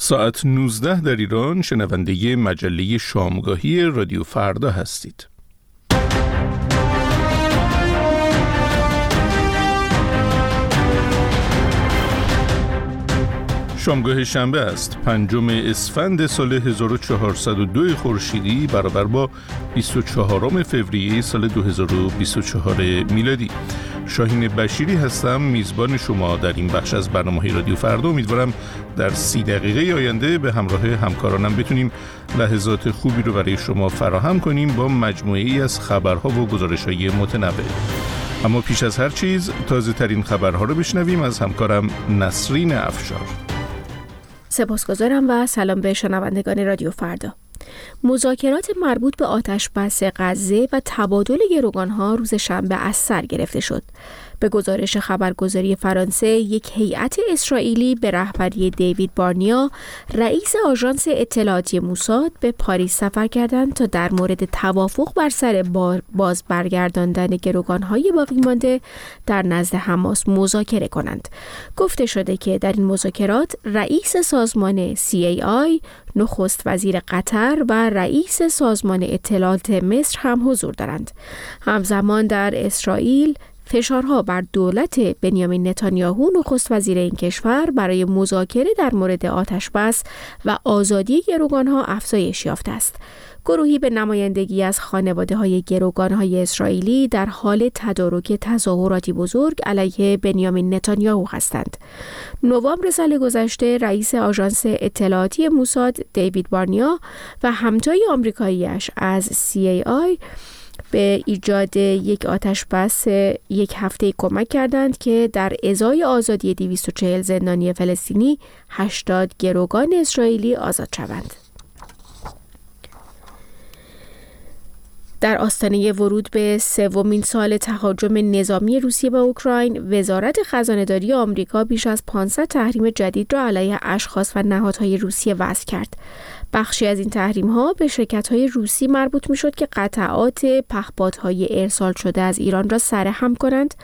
ساعت 19 در ایران شنونده مجله شامگاهی رادیو فردا هستید. شامگاه شنبه است پنجم اسفند سال 1402 خورشیدی برابر با 24 فوریه سال 2024 میلادی شاهین بشیری هستم میزبان شما در این بخش از برنامه رادیو فردا. امیدوارم در سی دقیقه آینده به همراه همکارانم بتونیم لحظات خوبی رو برای شما فراهم کنیم با مجموعه ای از خبرها و گزارش های متنوع. اما پیش از هر چیز تازه ترین خبرها رو بشنویم از همکارم نسرین افشار. سپاسگزارم و سلام به شنوندگان رادیو فردا. مذاکرات مربوط به آتش بس غزه و تبادل گروگانها روز شنبه از سر گرفته شد. به گزارش خبرگزاری فرانسه یک هیئت اسرائیلی به رهبری دیوید بارنیا رئیس آژانس اطلاعاتی موساد به پاریس سفر کردند تا در مورد توافق بر سر باز برگرداندن گروگانهای باقی مانده در نزد حماس مذاکره کنند. گفته شده که در این مذاکرات رئیس سازمان CAI نخست وزیر قطر و رئیس سازمان اطلاعات مصر هم حضور دارند. همزمان در اسرائیل فشارها بر دولت بنیامین نتانیاهو نخست وزیر این کشور برای مذاکره در مورد آتش بس و آزادی گروگانها افزایش یافته است. گروهی به نمایندگی از خانواده های گروگان های اسرائیلی در حال تدارک تظاهراتی بزرگ علیه بنیامین نتانیاهو هستند. نوامبر سال گذشته رئیس آژانس اطلاعاتی موساد دیوید بارنیا و همتای آمریکاییش از CAI به ایجاد یک آتش بس یک هفته کمک کردند که در ازای آزادی 240 زندانی فلسطینی 80 گروگان اسرائیلی آزاد شوند. در آستانه ورود به سومین سال تهاجم نظامی روسیه به اوکراین وزارت خزانهداری آمریکا بیش از 500 تحریم جدید را علیه اشخاص و نهادهای روسیه وضع کرد بخشی از این تحریم ها به شرکت های روسی مربوط می شد که قطعات پهپادهای ارسال شده از ایران را سرهم کنند.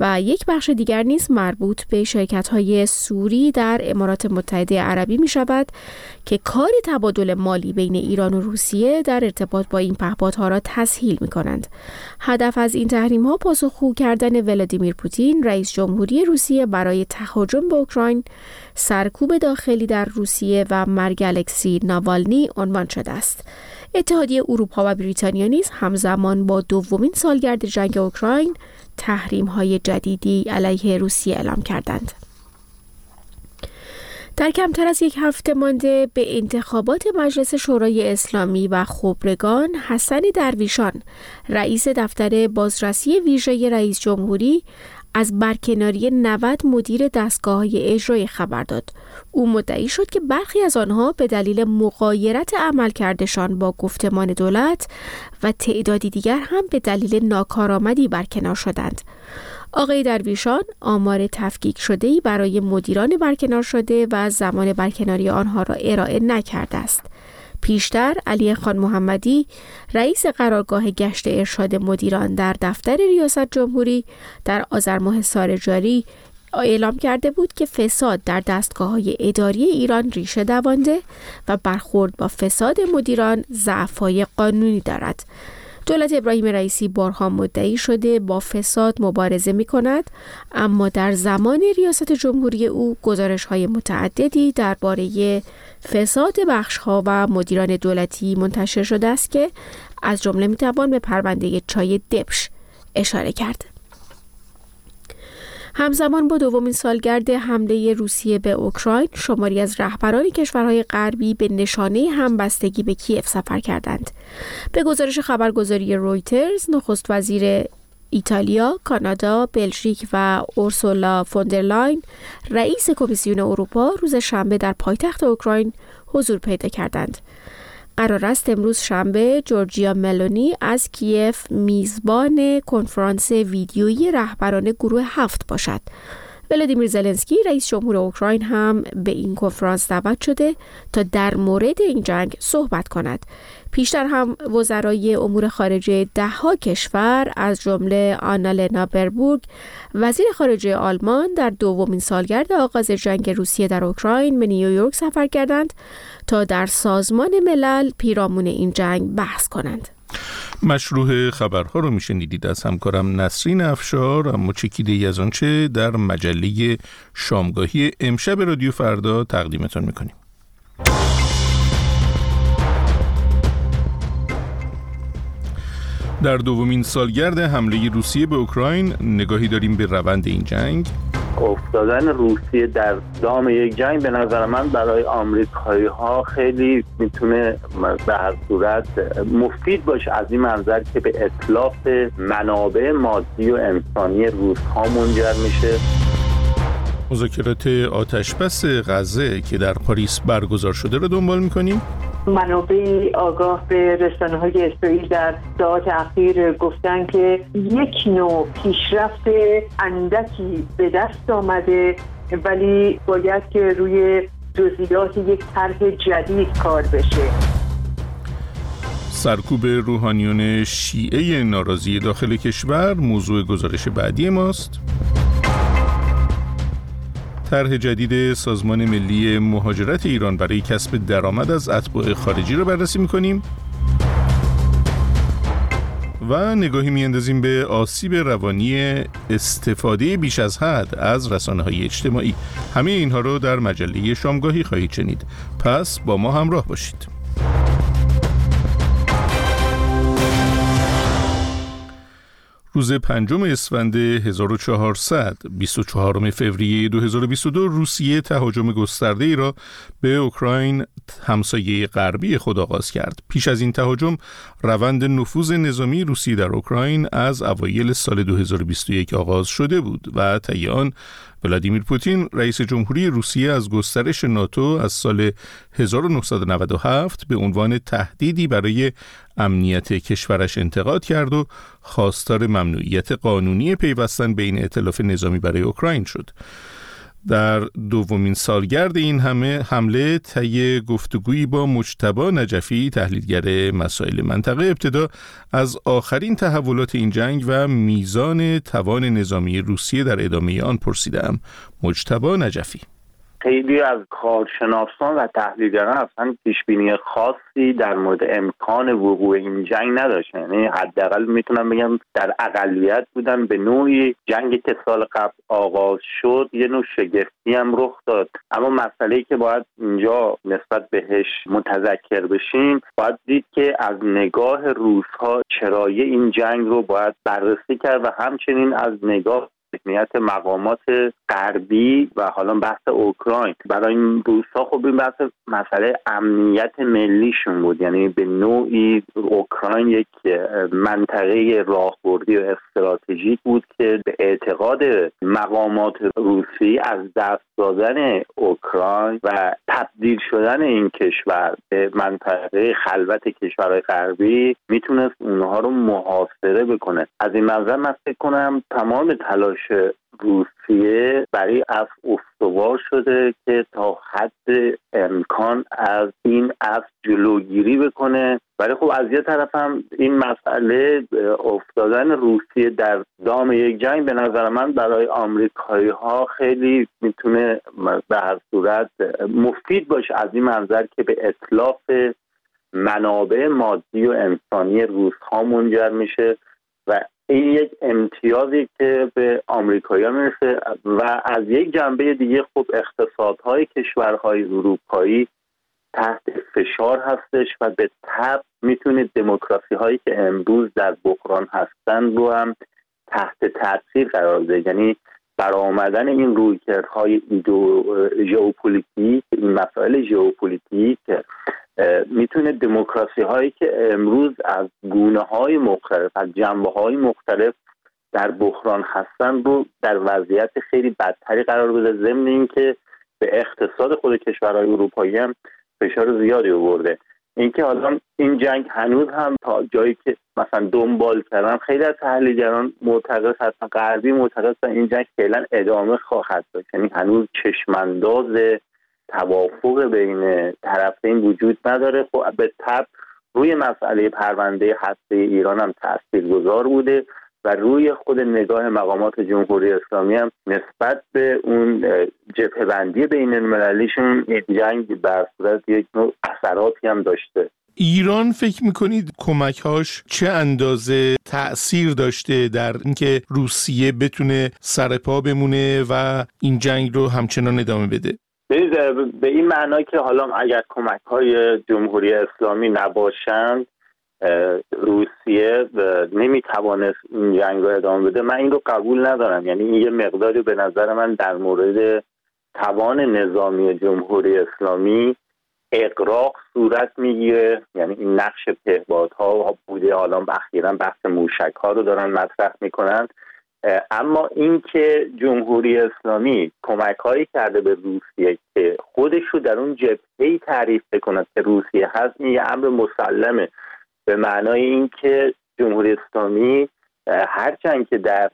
و یک بخش دیگر نیز مربوط به شرکت های سوری در امارات متحده عربی می شود که کار تبادل مالی بین ایران و روسیه در ارتباط با این پهپادها را تسهیل می کنند. هدف از این تحریم ها پاسخگو کردن ولادیمیر پوتین رئیس جمهوری روسیه برای تهاجم به اوکراین سرکوب داخلی در روسیه و مرگ الکسی ناوالنی عنوان شده است. اتحادیه اروپا و بریتانیا نیز همزمان با دومین سالگرد جنگ اوکراین تحریم های جدیدی علیه روسیه اعلام کردند. در کمتر از یک هفته مانده به انتخابات مجلس شورای اسلامی و خبرگان حسن درویشان رئیس دفتر بازرسی ویژه رئیس جمهوری از برکناری 90 مدیر دستگاه های اجرای خبر داد. او مدعی شد که برخی از آنها به دلیل مقایرت عملکردشان با گفتمان دولت و تعدادی دیگر هم به دلیل ناکارآمدی برکنار شدند. آقای درویشان آمار تفکیک شده برای مدیران برکنار شده و زمان برکناری آنها را ارائه نکرده است. پیشتر علی خان محمدی رئیس قرارگاه گشت ارشاد مدیران در دفتر ریاست جمهوری در آذر ماه سال جاری اعلام کرده بود که فساد در دستگاه های اداری ایران ریشه دوانده و برخورد با فساد مدیران ضعفهای قانونی دارد. دولت ابراهیم رئیسی بارها مدعی شده با فساد مبارزه می کند اما در زمان ریاست جمهوری او گزارش های متعددی درباره فساد بخش ها و مدیران دولتی منتشر شده است که از جمله می توان به پرونده چای دبش اشاره کرد. همزمان با دومین سالگرد حمله روسیه به اوکراین شماری از رهبران کشورهای غربی به نشانه همبستگی به کیف سفر کردند به گزارش خبرگزاری رویترز نخست وزیر ایتالیا، کانادا، بلژیک و اورسولا فوندرلاین رئیس کمیسیون اروپا روز شنبه در پایتخت اوکراین حضور پیدا کردند. قرار است امروز شنبه جورجیا ملونی از کیف میزبان کنفرانس ویدیویی رهبران گروه هفت باشد. ولادیمیر زلنسکی رئیس جمهور اوکراین هم به این کنفرانس دعوت شده تا در مورد این جنگ صحبت کند پیشتر هم وزرای امور خارجه دهها کشور از جمله آنالنا بربورگ وزیر خارجه آلمان در دومین سالگرد آغاز جنگ روسیه در اوکراین به نیویورک سفر کردند تا در سازمان ملل پیرامون این جنگ بحث کنند. مشروع خبرها رو میشنیدید از همکارم نسرین افشار اما چکیده ای از آنچه در مجله شامگاهی امشب رادیو فردا تقدیمتان می‌کنیم. در دومین سالگرد حمله روسیه به اوکراین نگاهی داریم به روند این جنگ. افتادن روسیه در دام یک جنگ به نظر من برای آمریکایی ها خیلی می‌تونه به هر صورت مفید باشه از این منظر که به اطلاف منابع مادی و انسانی روس ها منجر میشه. مذاکرات آتش بس غزه که در پاریس برگزار شده رو دنبال می‌کنیم. منابع آگاه به رسانه های اسرائیل در ساعت اخیر گفتن که یک نوع پیشرفت اندکی به دست آمده ولی باید که روی جزئیات یک طرح جدید کار بشه. سرکوب روحانیون شیعه ناراضی داخل کشور موضوع گزارش بعدی ماست. طرح جدید سازمان ملی مهاجرت ایران برای کسب درآمد از اتباع خارجی رو بررسی می‌کنیم. و نگاهی میاندازیم به آسیب روانی استفاده بیش از حد از رسانه های اجتماعی. همه اینها رو در مجله شامگاهی خواهید شنید. پس با ما همراه باشید. روز پنجم اسفند 1400 24 فوریه 2022 روسیه تهاجم گسترده ای را به اوکراین همسایه غربی خود آغاز کرد. پیش از این تهاجم روند نفوذ نظامی روسیه در اوکراین از اوایل سال 2021 آغاز شده بود و طی آن ولادیمیر پوتین رئیس جمهوری روسیه از گسترش ناتو از سال 1997 به عنوان تهدیدی برای امنیت کشورش انتقاد کرد و خواستار ممنوعیت قانونی پیوستن به این ائتلاف نظامی برای اوکراین شد. در دومین سالگرد این همه حمله طی گفتگویی با مجتبا نجفی تحلیلگر مسائل منطقه ابتدا از آخرین تحولات این جنگ و میزان توان نظامی روسیه در ادامه آن پرسیدم. مجتبا نجفی. خیلی از کارشناسان و تحلیلگران اصلا پیش بینی خاصی در مورد امکان وقوع این جنگ نداشتن. یعنی حداقل می‌تونم بگم در اقلیت بودن به نوعی جنگ که سال قبل آغاز شد یه نوع شگفتی هم رخ داد. اما مسئله که باید اینجا نسبت بهش متذکر بشیم باید دید که از نگاه روزها چرایی این جنگ رو باید بررسی کرد و همچنین از نگاه ذهنیت مقامات غربی و حالا بحث اوکراین. برای این روزها خب این بحث مسئله امنیت ملیشون بود. یعنی به نوعی اوکراین یک منطقه راهبردی و استراتژیک بود که به اعتقاد مقامات روسی از دست دادن اوکراین و تبدیل شدن این کشور به منطقه خلوت کشورهای غربی می‌تونست اونها رو محاصره بکنه. از این منظر من فکر کنم تمام تلاش روسیه برای اف استوار شده که تا حد امکان از این اف جلوگیری بکنه. ولی خب از یه طرف هم این مسئله افتادن روسیه در دام یک جنگ به نظر من برای آمریکایی ها خیلی می‌تونه به هر صورت مفید باشه از این منظر که به اطلاف منابع مادی و انسانی روس ها منجر میشه و این یک امتیازی که به آمریکایی می‌رسه و از یک جنبه دیگه خب اقتصادهای کشورهای اروپایی تحت فشار هستش و به تبع می‌تونه دموکراسی هایی که امروز در بحران هستن رو هم تحت تاثیر قرار بده. یعنی برآمدن این رویکردهای ژئوپلیتیک این مسائل ژئوپلیتیک می‌تونه دموکراسی هایی که امروز از گونه های مختلف از جنبه های مختلف در بحران هستن رو در وضعیت خیلی بدتری قرار بده ضمن اینکه به اقتصاد خود کشورهای اروپایی هم فشار زیادی آورده. اینکه حالا این جنگ هنوز هم تا جایی که مثلا دنبال کردن خیلی از تحلیلگران معتقد هستن غربی معتقد هستن این جنگ فعلا ادامه خواهد داشت. یعنی هنوز چشمانداز توافق بین طرفین وجود نداره. خب به تب روی مسئله پرونده هسته ایران هم تاثیرگذار بوده و روی خود نگاه مقامات جمهوری اسلامی هم نسبت به اون جبهه بندی بین المللیشون جنگ بر صورت یک نوع اثراتی هم داشته. ایران فکر می‌کنید کمکهاش چه اندازه تأثیر داشته در اینکه روسیه بتونه سرپا بمونه و این جنگ رو همچنان ادامه بده؟ به این معنا که حالا اگر کمک های جمهوری اسلامی نباشند روسیه نمی‌توانست این جنگ رو ادامه بده. من این رو قبول ندارم. یعنی این یه مقداری به نظر من در مورد توان نظامی جمهوری اسلامی اقراق صورت می‌گیره. یعنی این نقش پهبادها بوده. حالا اخیرا بحث موشک ها رو دارن مطرح می‌کنن اما اینکه جمهوری اسلامی کمک هایی کرده به روسیه که خودش رو در اون جبهه تعریف بکند که روسیه هست این یه امر مسلمه. به معنای اینکه جمهوری اسلامی هرچند که در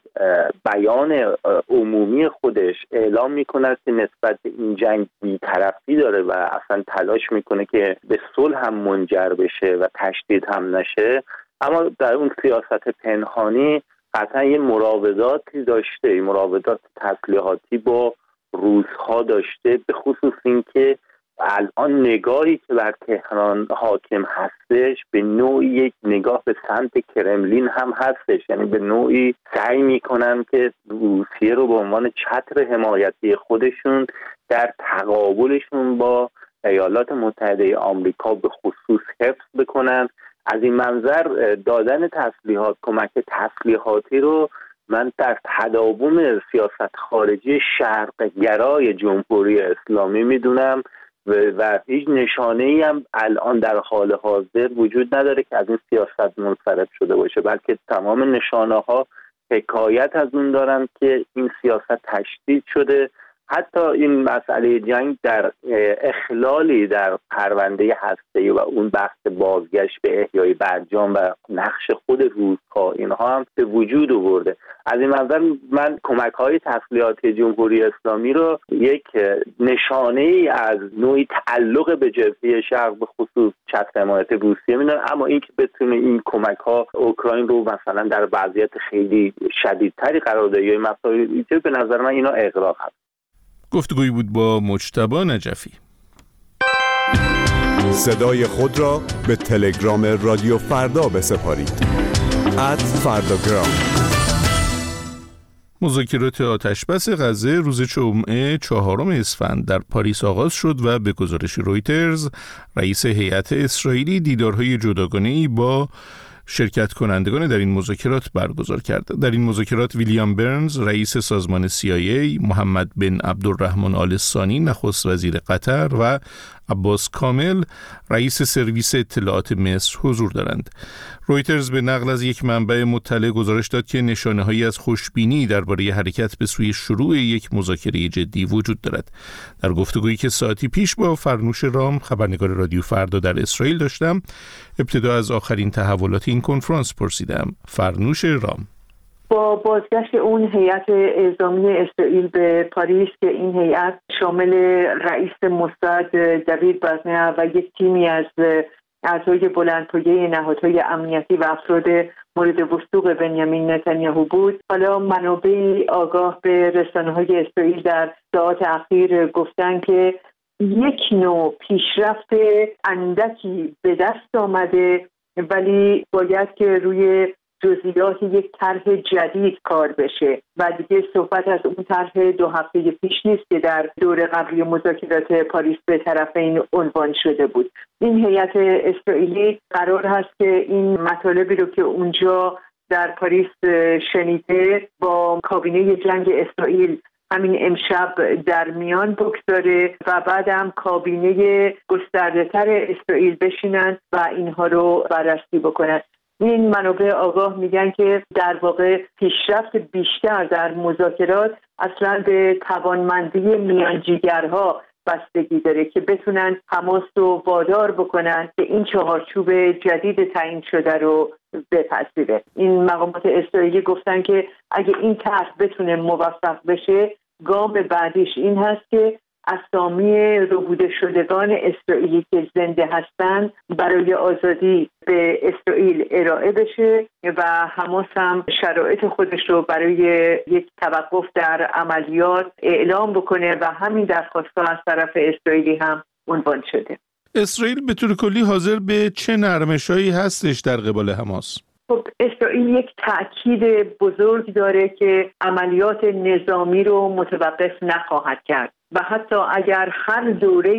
بیان عمومی خودش اعلام می‌کند که نسبت به این جنگ بیطرفی داره و اصلا تلاش می‌کنه که به صلح هم منجر بشه و تشدید هم نشه. اما در اون سیاست پنهانی قطعا یه مراوداتی داشته. مراودات تسلیحاتی با روزها داشته به خصوص اینکه الان نگاهی که بر تهران حاکم هستش به نوعی یک نگاه به سمت کرملین هم هستش. یعنی به نوعی سعی می‌کنن که روسیه رو به عنوان چتر حمایتی خودشون در تقابلشون با ایالات متحده آمریکا به خصوص حفظ بکنن. از این منظر دادن تسلیحات کمک تسلیحاتی رو من در تداوم سیاست خارجی شرق گرای جمهوری اسلامی می‌دونم و هیچ نشانه ای هم الان در حال حاضر وجود نداره که از این سیاست منصرف شده باشه. بلکه تمام نشانه ها حکایت از اون دارن که این سیاست تشدید شده حتی این مسئله جنگ در اخلالی در پرونده هسته و اون بحث بازگشت به احیای برجام و نقش خود روزها اینها هم به وجود آورده. از این منظر من کمک های تسلیحاتی جمهوری اسلامی رو یک نشانه ای از نوعی تعلق به جبهه شرق به خصوص چتر حمایت روسیه می‌دونم اما اینکه بتونه این کمک ها اوکراین رو مثلا در وضعیت خیلی شدیدتری قرار ده یا مسائل به نظر من اینا اقراق هست. گفتگویی بود با مجتبا نجفی. صدای خود را به تلگرام رادیو فردا بسپارید. ات فرداگرام مذاکرات آتشبس غزه روز جمعه چهارم اسفند در پاریس آغاز شد و به گزارش رویترز رئیس هیئت اسرائیلی دیدارهای جداگانه با شرکت کنندگان در این مذاکرات برگزار کرد. در این مذاکرات ویلیام برنز رئیس سازمان CIA، محمد بن عبدالرحمن آل ثانی نخست وزیر قطر و عباس کامل رئیس سرویس اطلاعات مصر حضور دارند. رویترز به نقل از یک منبع مطلع گزارش داد که نشانه هایی از خوشبینی درباره حرکت به سوی شروع یک مذاکره جدی وجود دارد. در گفتگویی که ساعتی پیش با فرنوش رام خبرنگار رادیو فردا در اسرائیل داشتم ابتدا از آخرین تحولات این کنفرانس پرسیدم. فرنوش رام با بازگشت اون هیئت اعزامی اسرائیل به پاریس که این هیئت شامل رئیس موساد دوید بازنیا و یک تیمی از اعضای بلندپایه نهادهای امنیتی و افراد مورد وسوق بنیامین نتانیاهو بود. حالا منابع آگاه به رسانه های اسرائیل در ساعات اخیر گفتن که یک نوع پیشرفت اندکی به دست آمده ولی باید که روی جزئیات یک طرح جدید کار بشه. و دیگه صحبت از اون طرح دو هفته پیش نیست که در دور قبلی مذاکرات پاریس به طرف این عنوان شده بود. این هیئت اسرائیلی قرار هست که این مطالبی رو که اونجا در پاریس شنیده با کابینه جنگ اسرائیل همین امشب در میان بگذاره و بعد هم کابینه گسترده تر اسرائیل بشینند و اینها رو بررسی بکنند این منابع آگاه میگن که در واقع پیشرفت بیشتر در مذاکرات اصلا به توانمندی میانجیگرها بستگی داره که بتونن حماس رو وادار بکنن که این چهارچوب جدید تعیین شده رو بپذیره. این مقامات اسرائیلی گفتن که اگه این طرح بتونه موفق بشه گام بعدیش این هست که اسامی ربوده شدگان اسرائیلی که زنده هستند برای آزادی به اسرائیل ارائه بشه و حماس هم شرایط خودش رو برای یک توقف در عملیات اعلام بکنه و همین درخواست از طرف اسرائیلی هم عنوان شده اسرائیل به طور کلی حاضر به چه نرمشایی هستش در قبال حماس؟ خب اسرائیل یک تاکید بزرگ داره که عملیات نظامی رو متوقف نخواهد کرد. و حتی اگر هر دوره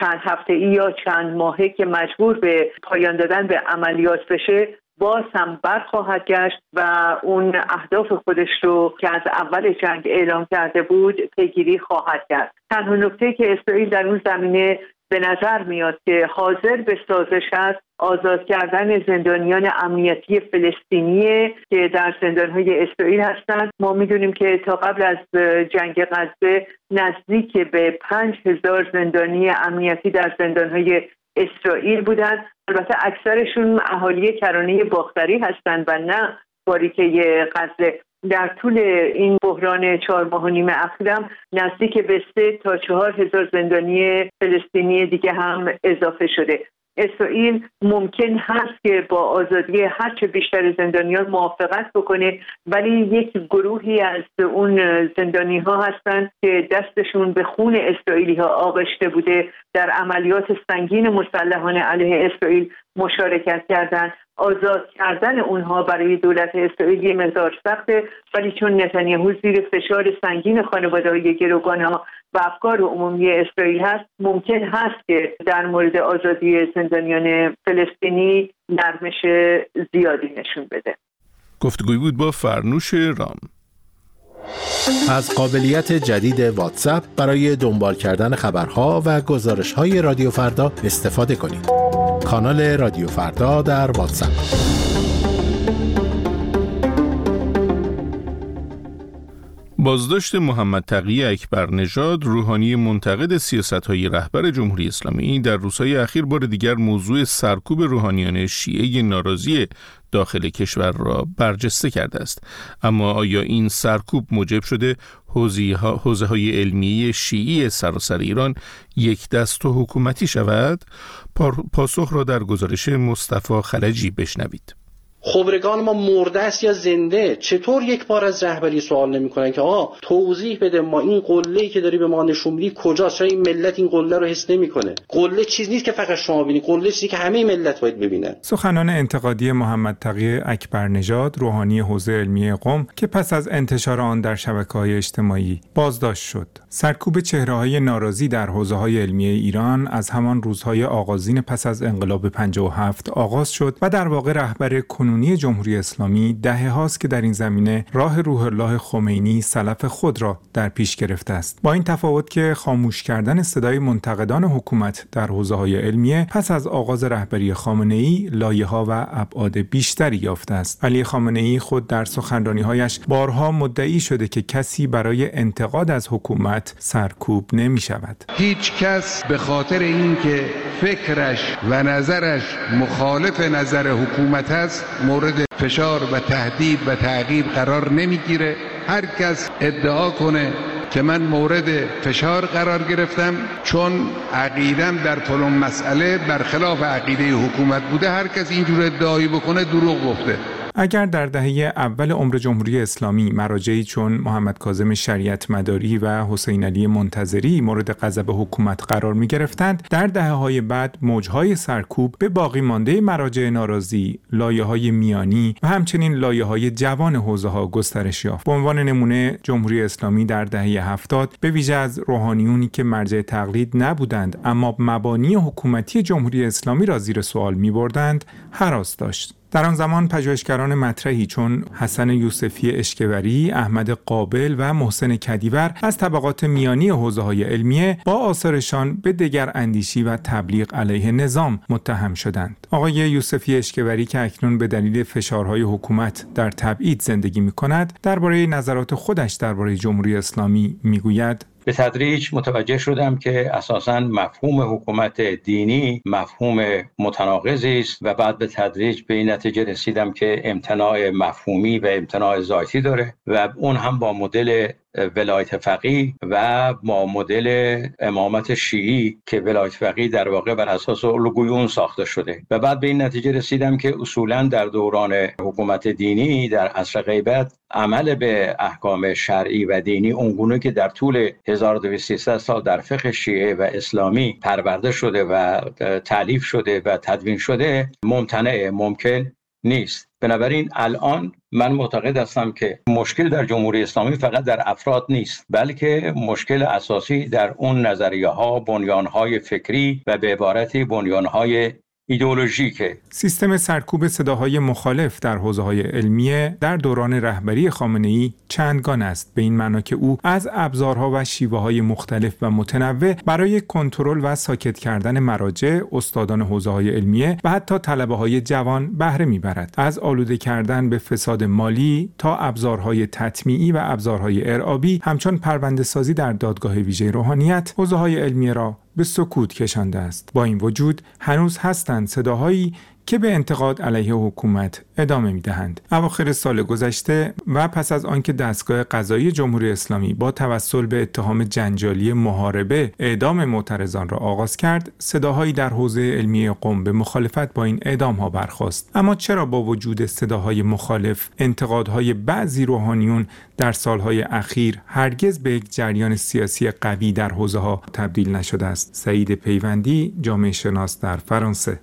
چند هفته ای یا چند ماهه که مجبور به پایان دادن به عملیات بشه باز هم برخواهد گشت و اون اهداف خودش رو که از اول جنگ اعلام کرده بود پیگیری خواهد کرد. تنها نکته که اسرائیل در اون زمینه به نظر میاد که حاضر به سازش است آزاد کردن زندانیان امنیتی فلسطینی که در زندانهای اسرائیل هستند. ما می‌دونیم که تا قبل از جنگ غزه نزدیک به پنج هزار زندانی امنیتی در زندانهای اسرائیل بودند. البته اکثرشون اهالی کرانه باختری هستند و نه باریکه غزه. در طول این بحران چهار ماه و نیم اخیرم نزدیک به سه تا چهار هزار زندانی فلسطینی دیگه هم اضافه شده. اسرائیل ممکن هست که با آزادی هرچه بیشتر زندانیان موافقت بکنه ولی یک گروهی از اون زندانی ها هستند که دستشون به خون اسرائیلی ها آغشته بوده. در عملیات سنگین مسلحانه علیه اسرائیل مشارکت کردند آزاد کردن اونها برای دولت اسرائیل یه مقدار سخته. ولی چون نتانیاهو زیر فشار سنگین خانواده های گروگان ها و افکار عمومی اسرائیل هست ممکن هست که در مورد آزادی زندانیان فلسطینی نرمش زیادی نشون بده. گفتگوی بود با فرنوش رام. از قابلیت جدید واتساپ برای دنبال کردن خبرها و گزارش های رادیو فردا استفاده کنید. کانال رادیو فردا در واتساپ. بازداشت محمد تقی اکبر نژاد روحانی منتقد سیاست های رهبر جمهوری اسلامی در روزهای اخیر بار دیگر موضوع سرکوب روحانیان شیعه ناراضی داخل کشور را برجسته کرده است. اما آیا این سرکوب موجب شده حوزه های علمی شیعی سراسر ایران یک دست و حکومتی شود؟ پاسخ را در گزارش مصطفی خلجی بشنوید. خبرگان ما مرده است یا زنده؟ چطور یک بار از رهبری سوال نمی‌کنن که آقا توضیح بده ما این قله که داری به ما نشون میدی کجاست؟ چرا این ملت این قله رو حس نمی‌کنه؟ قله چیز نیست که فقط شما ببینید قله چیزی که همه ملت باید ببینن. سخنان انتقادی محمد تقی اکبر نژاد روحانی حوزه علمیه قم که پس از انتشار آن در شبکه های اجتماعی بازداشت شد. سرکوب چهره های ناراضی در حوزه های علمی ایران از همان روزهای آغازین پس از انقلاب 57 آغاز شد و در واقع رهبر کنونی جمهوری اسلامی دهه هاست که در این زمینه راه روح الله خمینی سلف خود را در پیش گرفته است. با این تفاوت که خاموش کردن صدای منتقدان حکومت در حوزه های علمیه پس از آغاز رهبری خامنه ای لایه ها و ابعاد بیشتری یافته است. علی خامنه ای خود در سخنرانی هایش بارها مدعی شده که کسی برای انتقاد از حکومت سرکوب نمی شود هیچ کس به خاطر اینکه فکرش و نظرش مخالف نظر حکومت است مورد فشار و تهدید و تعقیب قرار نمی‌گیره. هر کس ادعا کنه که من مورد فشار قرار گرفتم چون عقیدم در فلان مسئله برخلاف عقیده حکومت بوده هر کس اینجور ادعایی بکنه دروغ گفته. اگر در دهه اول عمر جمهوری اسلامی مراجعی چون محمد کاظم شریعت مداری و حسین علی منتظری مورد غضب حکومت قرار می گرفتند در دهه های بعد موجهای سرکوب به باقی مانده مراجع ناراضی لایه های میانی و همچنین لایه های جوان حوزه ها گسترش یافت. به عنوان نمونه جمهوری اسلامی در دهه هفتاد به ویژه از روحانیونی که مرجع تقلید نبودند اما مبانی حکومتی جمهوری اسلامی را زیر سوال می بردند حراس داشت. در آن زمان پژوهشگران مطرحی چون حسن یوسفی اشکوری، احمد قابل و محسن کدیور از طبقات میانی حوزه های علمیه با آثارشان به دگر اندیشی و تبلیغ علیه نظام متهم شدند. آقای یوسفی اشکوری که اکنون به دلیل فشارهای حکومت در تبعید زندگی می کند، درباره نظرات خودش درباره جمهوری اسلامی می‌گوید به تدریج متوجه شدم که اساسا مفهوم حکومت دینی مفهوم متناقضی است و بعد به تدریج به این نتیجه رسیدم که امتناع مفهومی و امتناع ذاتی داره و اون هم با مدل ولایت فقی و با مدل امامت شیعی که ولایت فقی در واقع بر اساس الگوی ساخته شده. و بعد به این نتیجه رسیدم که اصولا در دوران حکومت دینی در عصر غیبت عمل به احکام شرعی و دینی اونگونه که در طول 1200 سال در فقه شیعه و اسلامی پرورده شده و تعلیف شده و تدوین شده ممتنع ممکن نیست. بنابراین الان من معتقد هستم که مشکل در جمهوری اسلامی فقط در افراد نیست بلکه مشکل اساسی در اون نظریه ها بنیان فکری و به عبارتی بنیان های ایدئولوژیکه. سیستم سرکوب صداهای مخالف در حوزه های علمیه در دوران رهبری خامنه ای چندگان است. به این معنا که او از ابزارها و شیوه های مختلف و متنوع برای کنترل و ساکت کردن مراجع استادان حوزه های علمیه و حتی طلبه های جوان بهره می‌برد. از آلوده کردن به فساد مالی تا ابزارهای تطمیعی و ابزارهای ارعابی همچون پرونده سازی در دادگاه ویژه روحانیت حوزه های علمیه را به سکوت کشانده است. با این وجود هنوز هستند صداهایی که به انتقاد علیه حکومت ادامه می دهند. اواخر سال گذشته و پس از آنکه دستگاه قضایی جمهوری اسلامی با توسل به اتهام جنجالی محاربه اعدام معترضان را آغاز کرد، صداهایی در حوزه علمی قم به مخالفت با این اعدام ها برخواست. اما چرا با وجود صداهای مخالف، انتقادهای بعضی روحانیون در سالهای اخیر هرگز به یک جریان سیاسی قوی در حوزه ها تبدیل نشده است؟ سعید پیوندی، جامعه شناس در فرانسه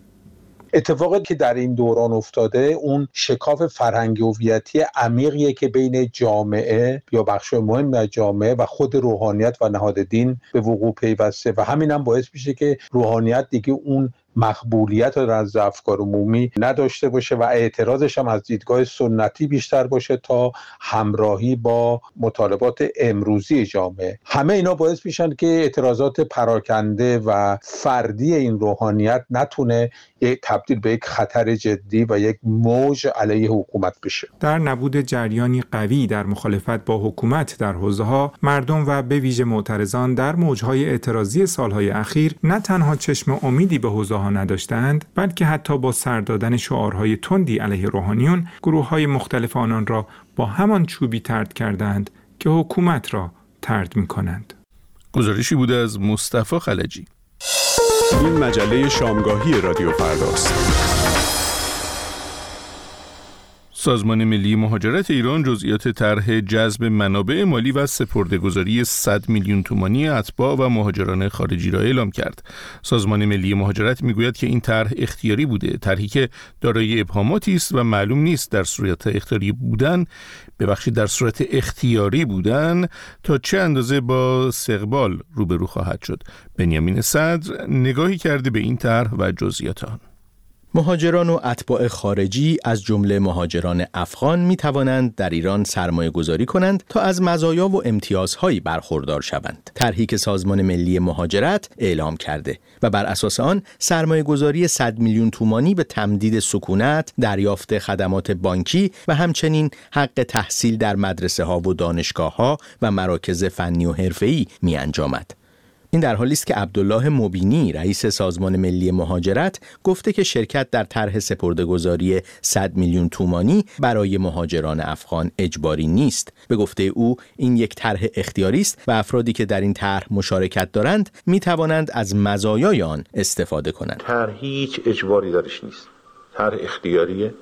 اتفاقی که در این دوران افتاده اون شکاف فرهنگی هویتی عمیقیه که بین جامعه یا بخش مهم از جامعه و خود روحانیت و نهاد دین به وقوع پیوسته. و همین هم باعث میشه که روحانیت دیگه اون مقبولیت از افکار عمومی نداشته باشه و اعتراضش هم از دیدگاه سنتی بیشتر باشه تا همراهی با مطالبات امروزی جامعه. همه اینا باعث میشن که اعتراضات پراکنده و فردی این روحانیت نتونه تبدیل به یک خطر جدی و یک موج علیه حکومت بشه. در نبود جریانی قوی در مخالفت با حکومت در حوزه ها مردم و به ویژه معترضان در موجهای اعتراضی سالهای اخیر نه تنها چشم امیدی به حوزه ها نداشتند بلکه حتی با سر دادن شعارهای تندی علیه روحانیون گروه های مختلف آنان را با همان چوبی ترد کردند که حکومت را ترد می کنند. گزارشی بوده از مصطفی خلجی این مجله شامگاهی رادیو فرداست سازمان ملی مهاجرت ایران جزئیات طرح جذب منابع مالی و سپردهگذاری 100 میلیون تومانی اتباع و مهاجران خارجی را اعلام کرد. سازمان ملی مهاجرت می‌گوید که این طرح اختیاری بوده، طرحی که دارای ابهاماتی است و معلوم نیست در صورت اختیاری بودن ببخشید در صورت اختیاری بودن تا چه اندازه با سقبال روبرو خواهد شد. بنیامین صدر نگاهی کرده به این طرح و جزئیات آن. مهاجران و اتباع خارجی از جمله مهاجران افغان می توانند در ایران سرمایه گذاری کنند تا از مزایا و امتیازهایی برخوردار شوند. طرحی که سازمان ملی مهاجرت اعلام کرده و بر اساس آن سرمایه گذاری 100 میلیون تومانی به تمدید سکونت، دریافت خدمات بانکی و همچنین حق تحصیل در مدرسه ها و دانشگاه ها و مراکز فنی و حرفه‌ای می انجامد. این در حالی است که عبدالله مبینی رئیس سازمان ملی مهاجرت گفته که شرکت در طرح سپردهگذاری 100 میلیون تومانی برای مهاجران افغان اجباری نیست. به گفته او این یک طرح اختیاری است و افرادی که در این طرح مشارکت دارند می توانند از مزایای آن استفاده کنند. طرح هیچ اجباری دارش نیست. طرح اختیاریه.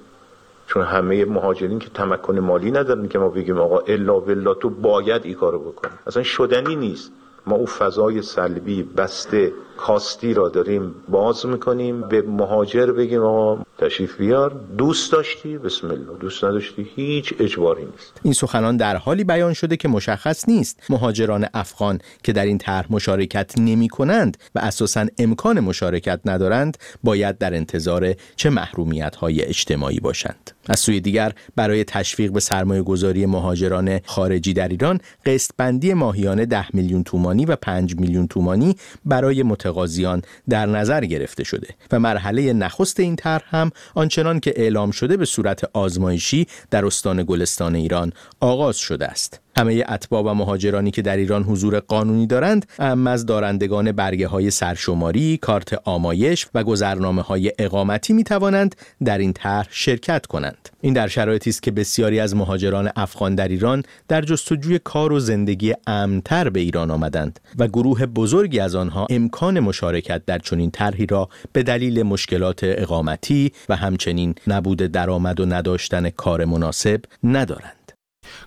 چون همه مهاجرین که تمکن مالی ندارن که ما بگیم آقا الا بالله تو باید این کارو بکنی. اصلا شدنی نیست. ما او فضای سلبی بسته کاستی را داریم باز می‌کنیم. به مهاجر بگیم آقا تشریف بیار. دوست داشتی؟ بسم الله. دوست نداشتی؟ هیچ اجباری نیست. این سخنان در حالی بیان شده که مشخص نیست. مهاجران افغان که در این طرح مشارکت نمی کنند و اساسا امکان مشارکت ندارند باید در انتظار چه محرومیت های اجتماعی باشند. از سوی دیگر برای تشویق به سرمایه گذاری مهاجران خارجی در ایران قسط بندی ماهیانه 10 میلیون تومانی و 5 میلیون تومانی برای متقاضیان در نظر گرفته شده و مرحله نخست این طرح هم آنچنان که اعلام شده به صورت آزمایشی در استان گلستان ایران آغاز شده است. همه اتباع و مهاجرانی که در ایران حضور قانونی دارند اما از دارندگان برگه های سرشماری، کارت آمایش و گذرنامه های اقامتی می توانند در این طرح شرکت کنند. این در شرایطی است که بسیاری از مهاجران افغان در ایران در جستجوی کار و زندگی امنتر به ایران آمدند و گروه بزرگی از آنها امکان مشارکت در چنین طرحی را به دلیل مشکلات اقامتی و همچنین نبود درآمد و نداشتن کار مناسب ندارند.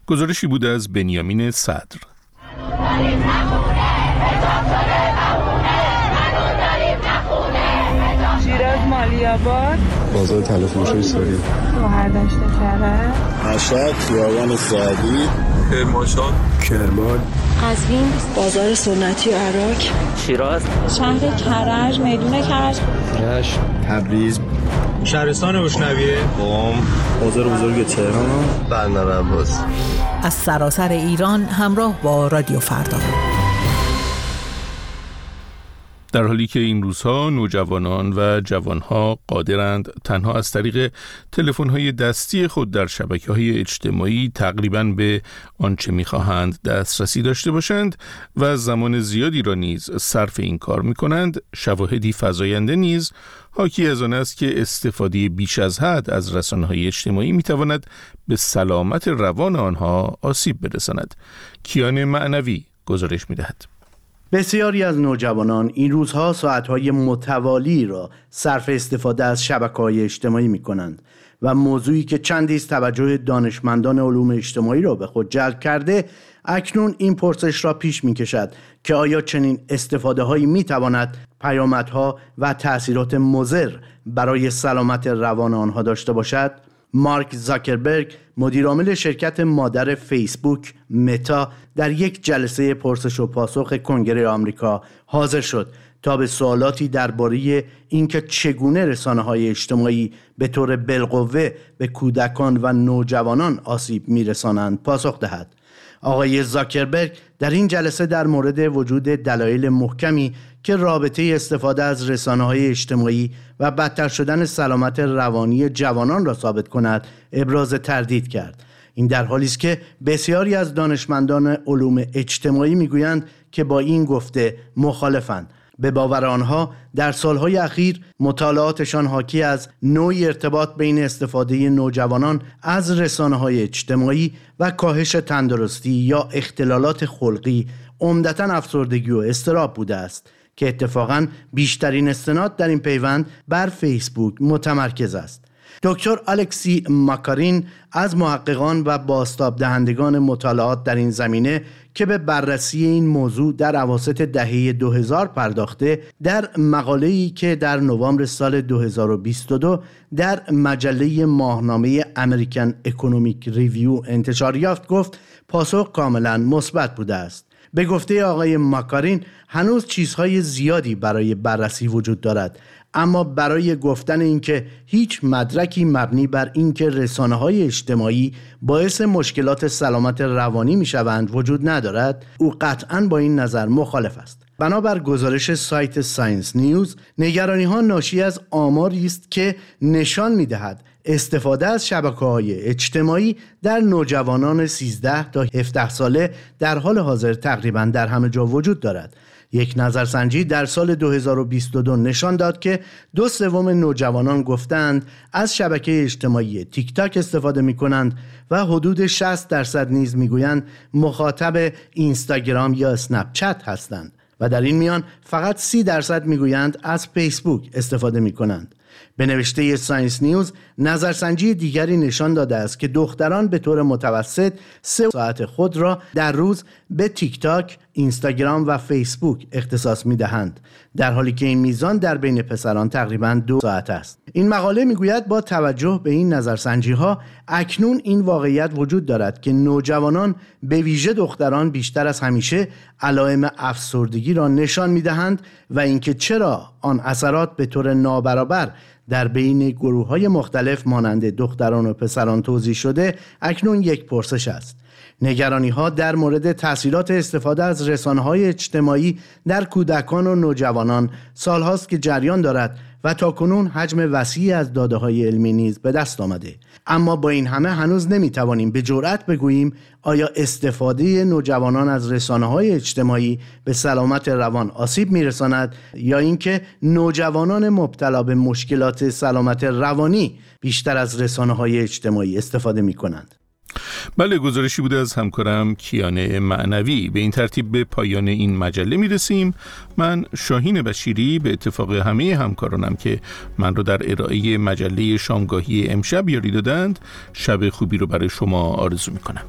گزارشی بوده از بنیامین صدر. شیراز مالی آباد. بازار تلف مشوی ساری داشته کرده مشهد خیابان سعدی. کرمانشاه. کرمان. قزوین. بازار سنتی عراق. شیراز. شهر کرج میدون کرج. رشت تبریز. شهرستان بشنویه قم بازار بزرگ تهران. بندر عباس از سراسر ایران همراه با رادیو فردا. در حالی که این روزها نوجوانان و جوانها قادرند تنها از طریق تلفن‌های دستی خود در شبکه های اجتماعی تقریبا به آنچه می‌خواهند دسترسی داشته باشند و زمان زیادی را نیز صرف این کار می کنند شواهدی فزاینده نیز حاکی از آن است که استفاده بیش از حد از رسانه های اجتماعی می تواند به سلامت روان آنها آسیب برساند کیان معنوی گزارش می دهد. بسیاری از نوجوانان این روزها ساعتهای متوالی را صرف استفاده از شبکه های اجتماعی می کنند و موضوعی که چندی توجه دانشمندان علوم اجتماعی را به خود جلب کرده اکنون این پرسش را پیش می کشد که آیا چنین استفاده هایی می تواند پیامدها و تاثیرات مضر برای سلامت روان آنها داشته باشد؟ مارک زاکربرگ مدیرعامل شرکت مادر فیسبوک متا در یک جلسه پرسش و پاسخ کنگره آمریکا حاضر شد تا به سوالاتی درباره اینکه چگونه رسانه های اجتماعی به طور بالقوه به کودکان و نوجوانان آسیب میرسانند پاسخ دهد. آقای زاکربرگ در این جلسه در مورد وجود دلایل محکمی که رابطه استفاده از رسانه های اجتماعی و بدتر شدن سلامت روانی جوانان را ثابت کند ابراز تردید کرد. این در حالی است که بسیاری از دانشمندان علوم اجتماعی می‌گویند که با این گفته مخالفند. به باور آنها در سالهای اخیر مطالعاتشان حاکی از نوعی ارتباط بین استفاده نوجوانان از رسانه های اجتماعی و کاهش تندرستی یا اختلالات خلقی عمدتا افسردگی و استراب بوده است که اتفاقا بیشترین استناد در این پیوند بر فیسبوک متمرکز است. دکتر الکسی ماکارین از محققان و باستاب دهندگان مطالعات در این زمینه که به بررسی این موضوع در عواسط دهه 2000 پرداخته در مقاله‌ای که در نوامبر سال 2022 در مجله ماهنامه امریکن اکونومیک ریویو انتشار یافت گفت پاسخ کاملا مثبت بوده است. به گفته آقای ماکارین هنوز چیزهای زیادی برای بررسی وجود دارد. اما برای گفتن اینکه هیچ مدرکی مبنی بر اینکه رسانه های اجتماعی باعث مشکلات سلامت روانی می شوند وجود ندارد او قطعا با این نظر مخالف است. بنابر گزارش سایت ساینس نیوز نگرانی ها ناشی از آماری است که نشان می دهد استفاده از شبکه های اجتماعی در نوجوانان 13 تا 17 ساله در حال حاضر تقریبا در همه جا وجود دارد یک نظرسنجی در سال 2022 نشان داد که دو سوم نوجوانان گفتند از شبکه اجتماعی تیک تاک استفاده می کنند و حدود 60 درصد نیز می‌گویند مخاطب اینستاگرام یا اسنپ چت هستند و در این میان فقط 30 درصد می‌گویند از فیسبوک استفاده می کنند. به نوشته ساینس نیوز نظرسنجی دیگری نشان داده است که دختران به طور متوسط سه ساعت خود را در روز به تیک تاک، اینستاگرام و فیسبوک اختصاص می دهند در حالی که این میزان در بین پسران تقریبا دو ساعت است. این مقاله می‌گوید با توجه به این نظرسنجی ها اکنون این واقعیت وجود دارد که نوجوانان به ویژه دختران بیشتر از همیشه علائم افسردگی را نشان می دهند و اینکه چرا آن اثرات به طور نابرابر در بین گروه های مختلف مانند دختران و پسران توضیح شده اکنون یک پرسش است. نگرانی ها در مورد تاثیرات استفاده از رسانه های اجتماعی در کودکان و نوجوانان سالهاست که جریان دارد و تا کنون حجم وسیعی از داده های علمی نیز به دست آمده. اما با این همه هنوز نمی توانیم به جرأت بگوییم آیا استفاده نوجوانان از رسانه های اجتماعی به سلامت روان آسیب می رساند یا اینکه نوجوانان مبتلا به مشکلات سلامت روانی بیشتر از رسانه های اجتماعی استفاده می کنند بله گزارشی بوده از همکارم کیانه معنوی. به این ترتیب به پایان این مجله می رسیم من شاهین بشیری به اتفاق همه همکارانم که من رو در ارائه مجله شامگاهی امشب یاری دادند شب خوبی رو برای شما آرزو می کنم